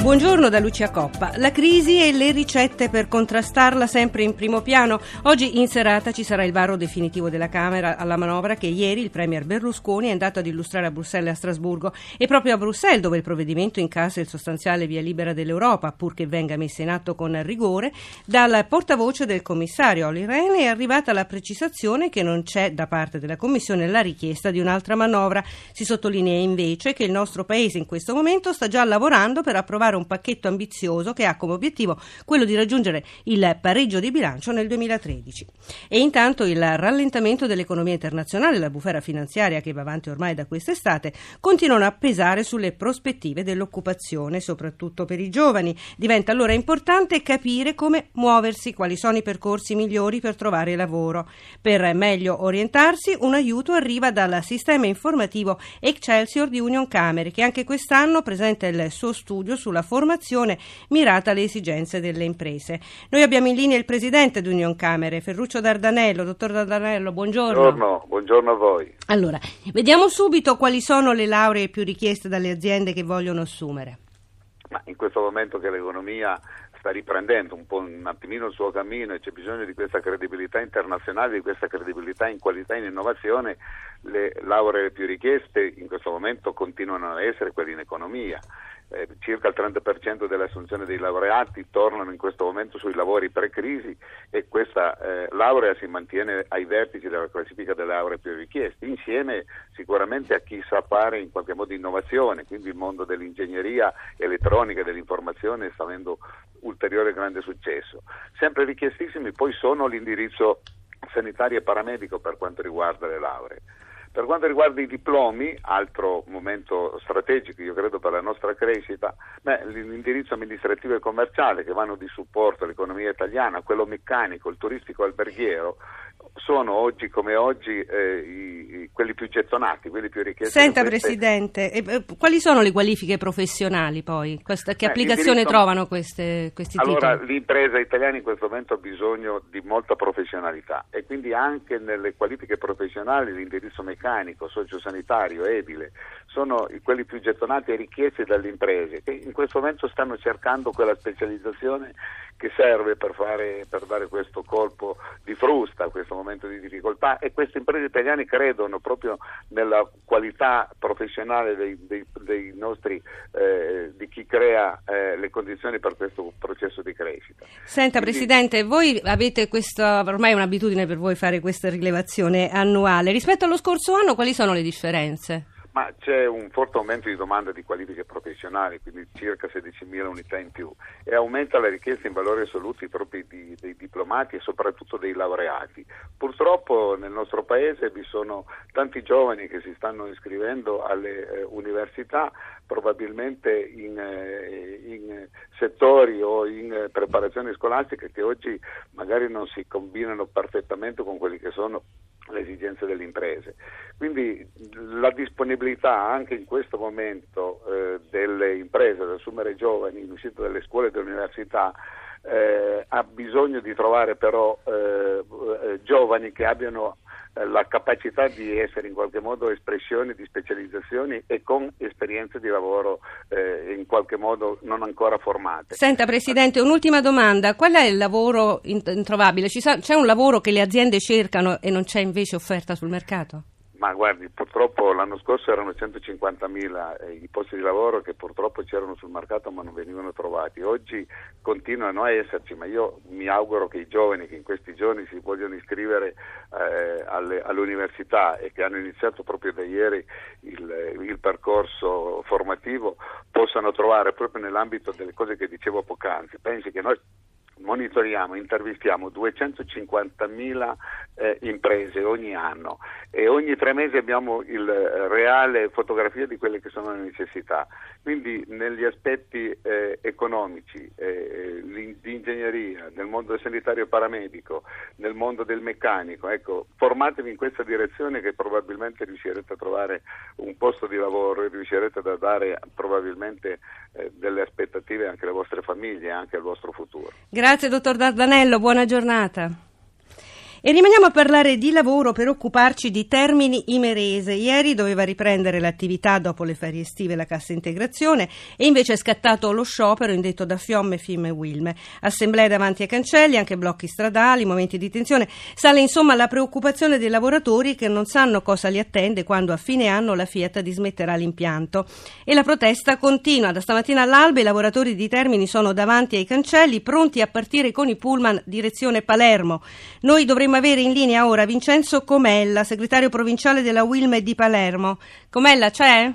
Buongiorno da Lucia Coppa. La crisi e le ricette per contrastarla sempre in primo piano. Oggi in serata ci sarà il varo definitivo della Camera alla manovra che ieri il Premier Berlusconi è andato ad illustrare a Bruxelles e a Strasburgo e proprio a Bruxelles dove il provvedimento incassa il sostanziale via libera dell'Europa purché venga messo in atto con rigore dal portavoce del commissario Olli Rehn è arrivata la precisazione che non c'è da parte della Commissione la richiesta di un'altra manovra. Si sottolinea invece che il nostro Paese in questo momento sta già lavorando per approvare un pacchetto ambizioso che ha come obiettivo quello di raggiungere il pareggio di bilancio nel 2013. E intanto il rallentamento dell'economia internazionale la bufera finanziaria che va avanti ormai da quest'estate continuano a pesare sulle prospettive dell'occupazione, soprattutto per i giovani. Diventa allora importante capire come muoversi, quali sono i percorsi migliori per trovare lavoro. Per meglio orientarsi, un aiuto arriva dal sistema informativo Excelsior di Union Camere, che anche quest'anno presenta il suo studio sulla sulla formazione mirata alle esigenze delle imprese. Noi abbiamo in linea il presidente di Union Camere, Ferruccio Dardanello. Dottor Dardanello, buongiorno. Buongiorno, buongiorno a voi. Allora, vediamo subito quali sono le lauree più richieste dalle aziende che vogliono assumere. Ma in questo momento che l'economia sta riprendendo un po' un attimino il suo cammino e c'è bisogno di questa credibilità internazionale, di questa credibilità in qualità e in innovazione, le lauree più richieste in questo momento continuano ad essere quelle in economia eh, circa il 30% delle assunzioni dei laureati tornano in questo momento sui lavori pre-crisi e questa eh, laurea si mantiene ai vertici della classifica delle lauree più richieste, insieme sicuramente a chi sa fare in qualche modo innovazione, quindi il mondo dell'ingegneria elettronica e dell'informazione sta avendo ulteriore grande successo. Sempre richiestissimi poi sono l'indirizzo sanitario e paramedico per quanto riguarda le lauree. Per quanto riguarda i diplomi, altro momento strategico, io credo, per la nostra crescita, beh, l'indirizzo amministrativo e commerciale che vanno di supporto all'economia italiana, quello meccanico, il turistico alberghiero, sono oggi come oggi eh, i, i, più gettonati, quelli più richiesti. Senta Presidente, eh, quali sono le qualifiche professionali poi? Questa, che eh, applicazione trovano queste, questi allora, titoli? l'impresa italiana in questo momento ha bisogno di molta professionalità e quindi anche nelle qualifiche professionali l'indirizzo meccanico, sociosanitario, edile, sono quelli più gettonati e richiesti dalle imprese che in questo momento stanno cercando quella specializzazione che serve per, fare, per dare questo colpo di frusta a questo momento di difficoltà e queste imprese italiane credono proprio nella qualità professionale dei, dei, dei nostri, eh, di chi crea eh, le condizioni per questo processo di crescita. Senta Quindi, Presidente, voi avete questa, ormai è un'abitudine per voi fare questa rilevazione annuale, rispetto allo scorso anno quali sono le differenze? Ma c'è un forte aumento di domanda di qualifiche professionali, quindi circa 16.000 unità in più, e aumenta la richiesta in valori assoluti proprio di, dei diplomati e soprattutto dei laureati. Purtroppo nel nostro paese vi sono tanti giovani che si stanno iscrivendo alle eh, università, probabilmente in, eh, in, settori o in eh, preparazioni scolastiche che oggi magari non si combinano perfettamente con quelli che sono le esigenze delle imprese. Quindi la disponibilità anche in questo momento eh, delle imprese ad assumere giovani in uscita dalle scuole e delle università eh, ha bisogno di trovare però eh, eh giovani che abbiano la capacità di essere in qualche modo espressione di specializzazioni e con esperienze di lavoro eh, in qualche modo non ancora formate. Senta Presidente, un'ultima domanda, qual è il lavoro introvabile? C'è un lavoro che le aziende cercano e non c'è invece offerta sul mercato? Ma guardi, purtroppo l'anno scorso erano 150.000 eh, i posti di lavoro che purtroppo c'erano sul mercato ma non venivano trovati. Oggi continuano a esserci, ma io mi auguro che i giovani che in questi giorni si vogliono iscrivere eh, alle, all'università e che hanno iniziato proprio da ieri il, il percorso formativo possano trovare proprio nell'ambito delle cose che dicevo poc'anzi. Pensi che noi monitoriamo, intervistiamo 250.000 eh, imprese ogni anno e ogni tre mesi abbiamo il eh, reale fotografia di quelle che sono le necessità. Quindi negli aspetti eh, economici, eh, di ingegneria, nel mondo sanitario paramedico, nel mondo del meccanico, ecco, formatevi in questa direzione che probabilmente riuscirete a trovare un posto di lavoro e riuscirete a dare probabilmente eh, delle aspettative anche alle vostre famiglie e anche al vostro futuro. Grazie dottor Dardanello, buona giornata. E rimaniamo a parlare di lavoro per occuparci di Termini Imerese. Ieri doveva riprendere l'attività dopo le ferie estive la cassa integrazione e invece è scattato lo sciopero indetto da Fiomme, Fimme e Wilme. Assemblee davanti ai cancelli, anche blocchi stradali, momenti di tensione. Sale insomma la preoccupazione dei lavoratori che non sanno cosa li attende quando a fine anno la Fiat dismetterà l'impianto. E la protesta continua. Da stamattina all'alba i lavoratori di Termini sono davanti ai cancelli pronti a partire con i pullman direzione Palermo. Noi dovremmo avere in linea ora Vincenzo Comella, segretario provinciale della Wilme di Palermo. Comella, c'è?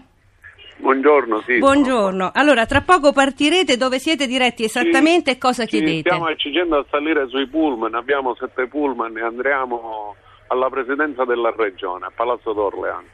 Buongiorno, sì. Buongiorno. Allora, tra poco partirete, dove siete diretti esattamente e cosa sì, chiedete? Stiamo accingendo a salire sui pullman, abbiamo sette pullman e andremo alla presidenza della regione, a Palazzo d'Orleans.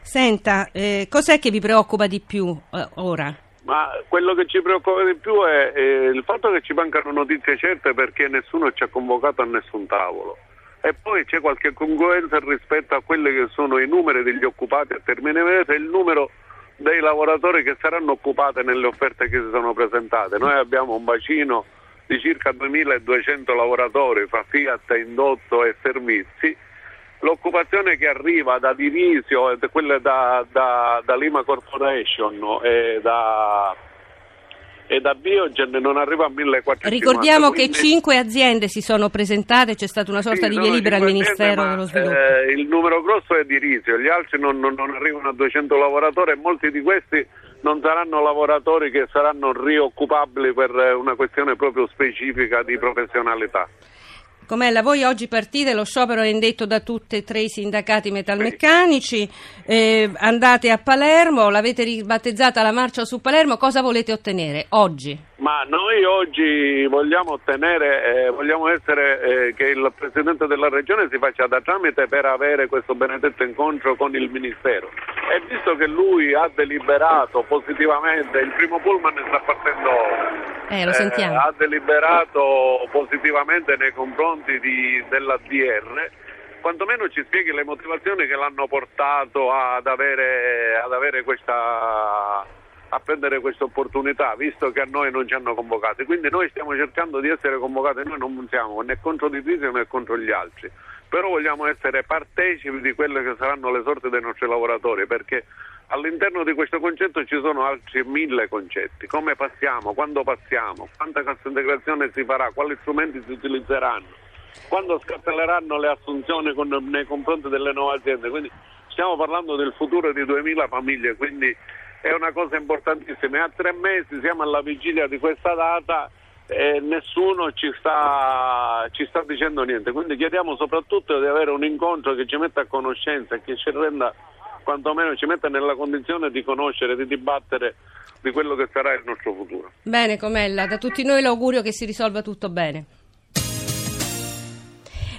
Senta, eh, cos'è che vi preoccupa di più eh, ora? Ma quello che ci preoccupa di più è, è, il fatto che ci mancano notizie certe perché nessuno ci ha convocato a nessun tavolo. E poi c'è qualche congruenza rispetto a quelli che sono i numeri degli occupati a termine mese e il numero dei lavoratori che saranno occupati nelle offerte che si sono presentate. Noi abbiamo un bacino di circa 2.200 lavoratori fra Fiat, indotto e servizi l'occupazione che arriva da Divisio, quella da, da, da Lima Corporation e da, e da Biogen non arriva a 1450. Ricordiamo quindi... che cinque aziende si sono presentate, c'è stata una sorta sì, di via libera al Ministero ma, dello Sviluppo. Eh, il numero grosso è di Risio, gli altri non, non, non, arrivano a 200 lavoratori e molti di questi non saranno lavoratori che saranno rioccupabili per una questione proprio specifica di professionalità. Com'ella, voi oggi partite, lo sciopero è indetto da tutti e tre i sindacati metalmeccanici, eh, andate a Palermo, l'avete ribattezzata la marcia su Palermo, cosa volete ottenere oggi? Ma noi oggi vogliamo ottenere, eh, vogliamo essere, eh, che il Presidente della Regione si faccia da tramite per avere questo benedetto incontro con il Ministero. E visto che lui ha deliberato positivamente, il primo pullman sta partendo eh, lo sentiamo. ha deliberato positivamente nei confronti di, dell'ADR, quantomeno ci spieghi le motivazioni che l'hanno portato ad avere, ad avere questa a prendere questa opportunità, visto che a noi non ci hanno convocati. Quindi noi stiamo cercando di essere convocati, noi non siamo né contro di Trisio né contro gli altri, però vogliamo essere partecipi di quelle che saranno le sorti dei nostri lavoratori, perché all'interno di questo concetto ci sono altri mille concetti. Come passiamo, quando passiamo, quanta cassa integrazione si farà, quali strumenti si utilizzeranno, quando scattelleranno le assunzioni con, nei confronti delle nuove aziende. Quindi stiamo parlando del futuro di 2000 famiglie, quindi è una cosa importantissima a tre mesi siamo alla vigilia di questa data e nessuno ci sta, ci sta dicendo niente, quindi chiediamo soprattutto di avere un incontro che ci metta a conoscenza che ci renda quantomeno ci metta nella condizione di conoscere, di dibattere di quello che sarà il nostro futuro. Bene, Comella, da tutti noi l'augurio che si risolva tutto bene.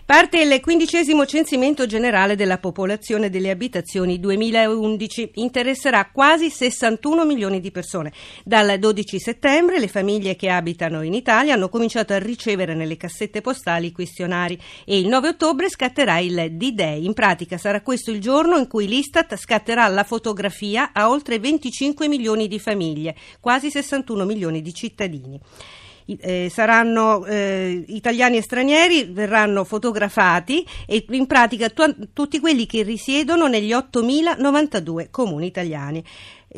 Parte il quindicesimo censimento generale della popolazione delle abitazioni 2011. Interesserà quasi 61 milioni di persone. Dal 12 settembre le famiglie che abitano in Italia hanno cominciato a ricevere nelle cassette postali i questionari e il 9 ottobre scatterà il D-Day. In pratica sarà questo il giorno in cui l'Istat scatterà la fotografia a oltre 25 milioni di famiglie, quasi 61 milioni di cittadini eh, saranno eh, italiani e stranieri, verranno fotografati e in pratica tu- tutti quelli che risiedono negli 8.092 comuni italiani.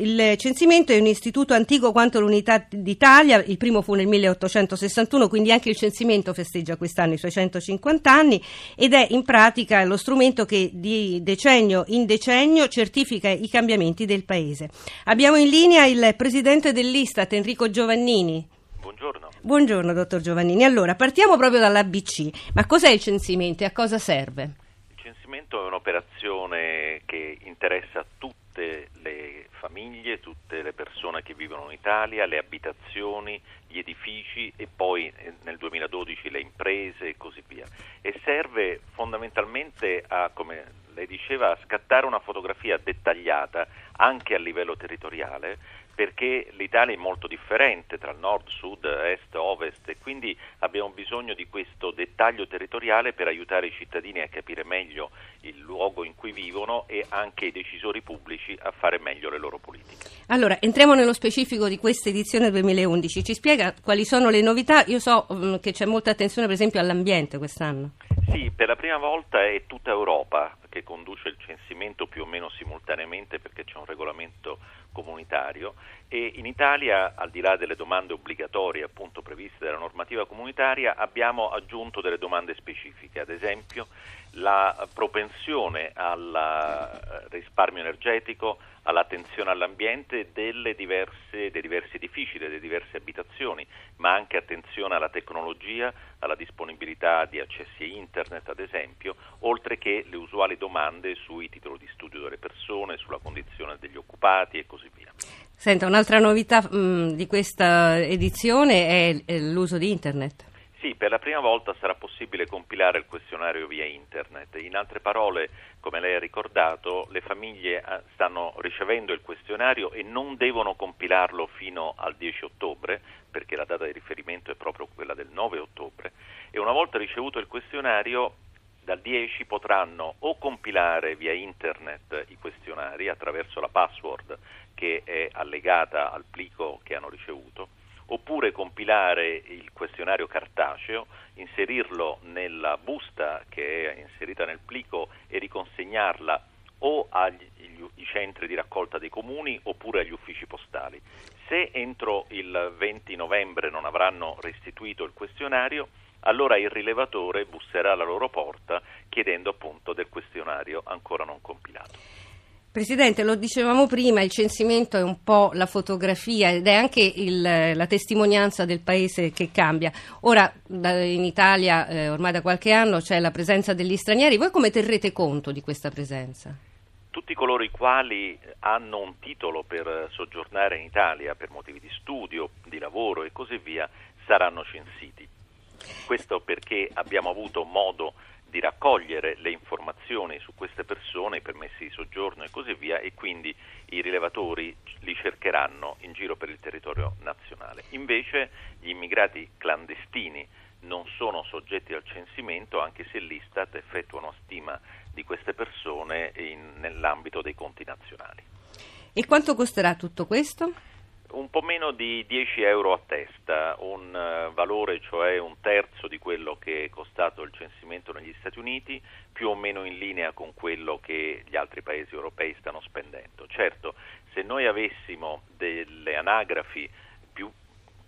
Il censimento è un istituto antico quanto l'Unità d'Italia, il primo fu nel 1861, quindi anche il censimento festeggia quest'anno i suoi 150 anni ed è in pratica lo strumento che di decennio in decennio certifica i cambiamenti del Paese. Abbiamo in linea il presidente dell'Istat, Enrico Giovannini. Buongiorno. Dottor Giovannini. Allora, partiamo proprio dall'ABC. Ma cos'è il censimento e a cosa serve? Il censimento è un'operazione che interessa tutte le famiglie, tutte le persone che vivono in Italia, le abitazioni, gli edifici e poi eh, nel 2012 le imprese e così via. E serve fondamentalmente a, come lei diceva, a scattare una fotografia dettagliata anche a livello territoriale perché l'Italia è molto differente tra nord, sud, est, ovest e quindi abbiamo bisogno di questo dettaglio territoriale per aiutare i cittadini a capire meglio il luogo in cui vivono e anche i decisori pubblici a fare meglio le loro politiche. Allora, entriamo nello specifico di questa edizione 2011. Ci spiega quali sono le novità? Io so um, che c'è molta attenzione per esempio all'ambiente quest'anno. Sì, per la prima volta è tutta Europa che conduce il censimento più o meno simultaneamente perché c'è un regolamento comunitario e in Italia, al di là delle domande obbligatorie appunto previste dalla normativa comunitaria, abbiamo aggiunto delle domande specifiche, ad esempio la propensione al eh, risparmio energetico, all'attenzione all'ambiente diverse, dei diversi edifici, delle diverse abitazioni, ma anche attenzione alla tecnologia, alla disponibilità di accessi a internet, ad esempio, oltre che le usuali domande sui titoli di studio delle persone, sulla condizione degli occupati e così via. Senta, un'altra novità mh, di questa edizione è l'uso di internet. Sì, per la prima volta sarà possibile compilare il questionario via internet. In altre parole, come lei ha ricordato, le famiglie eh, stanno ricevendo il questionario e non devono compilarlo fino al 10 ottobre, perché la data di riferimento è proprio quella del 9 ottobre. E una volta ricevuto il questionario, dal 10 potranno o compilare via internet i questionari attraverso la password che è allegata al plico che hanno ricevuto, oppure compilare il questionario cartaceo, inserirlo nella busta che è inserita nel plico e riconsegnarla o agli centri di raccolta dei comuni oppure agli uffici postali. Se entro il 20 novembre non avranno restituito il questionario, allora il rilevatore busserà alla loro porta chiedendo appunto del questionario ancora non compilato. Presidente, lo dicevamo prima, il censimento è un po' la fotografia ed è anche il, la testimonianza del paese che cambia. Ora in Italia eh, ormai da qualche anno c'è la presenza degli stranieri, voi come terrete conto di questa presenza? Tutti coloro i quali hanno un titolo per soggiornare in Italia per motivi di studio, di lavoro e così via saranno censiti. Questo perché abbiamo avuto modo di raccogliere le informazioni su queste persone, i permessi di soggiorno e così via e quindi i rilevatori li cercheranno in giro per il territorio nazionale. Invece gli immigrati clandestini non sono soggetti al censimento anche se l'Istat effettua una stima di queste persone in, nell'ambito dei conti nazionali. E quanto costerà tutto questo? Un po' meno di 10 euro a testa, un uh, valore cioè un terzo di quello che è costato il censimento negli Stati Uniti, più o meno in linea con quello che gli altri paesi europei stanno spendendo. Certo, se noi avessimo delle anagrafi più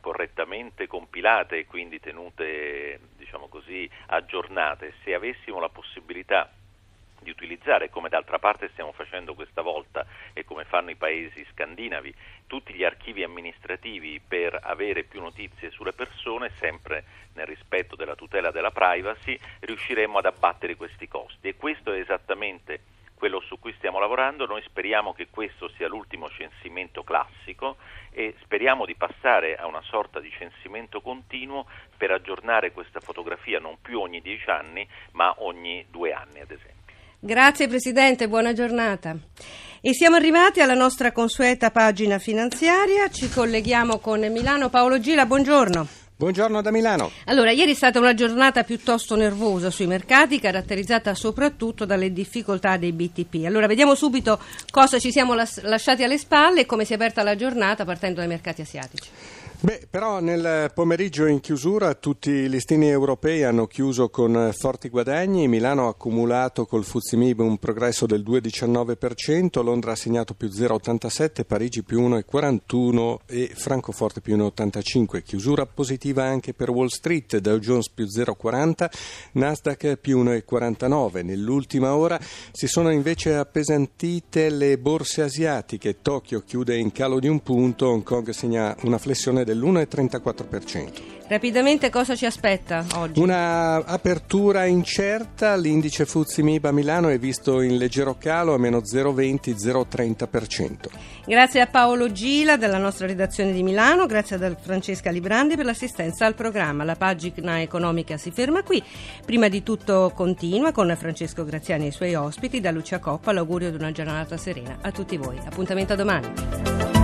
correttamente compilate e quindi tenute, diciamo così, aggiornate, se avessimo la possibilità di utilizzare, come d'altra parte stiamo facendo questa volta e come fanno i paesi scandinavi, tutti gli archivi amministrativi per avere più notizie sulle persone, sempre nel rispetto della tutela della privacy, riusciremo ad abbattere questi costi e questo è esattamente quello su cui stiamo lavorando, noi speriamo che questo sia l'ultimo censimento classico e speriamo di passare a una sorta di censimento continuo per aggiornare questa fotografia non più ogni dieci anni ma ogni due anni ad esempio. Grazie Presidente, buona giornata. E siamo arrivati alla nostra consueta pagina finanziaria, ci colleghiamo con Milano Paolo Gila, buongiorno. Buongiorno da Milano. Allora, ieri è stata una giornata piuttosto nervosa sui mercati, caratterizzata soprattutto dalle difficoltà dei BTP. Allora, vediamo subito cosa ci siamo lasciati alle spalle e come si è aperta la giornata partendo dai mercati asiatici. Beh, però nel pomeriggio in chiusura tutti i listini europei hanno chiuso con forti guadagni. Milano ha accumulato col Fuzimib un progresso del 2,19%, Londra ha segnato più 0,87%, Parigi più 1,41% e Francoforte più 1,85%. Chiusura positiva anche per Wall Street, Dow Jones più 0,40%, Nasdaq più 1,49%. Nell'ultima ora si sono invece appesantite le borse asiatiche. Tokyo chiude in calo di un punto, Hong Kong segna una flessione dell'1,34%. Rapidamente cosa ci aspetta oggi? Una apertura incerta, l'indice Fuzzi Miba Milano è visto in leggero calo a meno 0,20-0,30%. Grazie a Paolo Gila della nostra redazione di Milano, grazie a Francesca Librandi per l'assistenza al programma. La pagina economica si ferma qui. Prima di tutto continua con Francesco Graziani e i suoi ospiti. Da Lucia Coppa l'augurio di una giornata serena a tutti voi. Appuntamento a domani.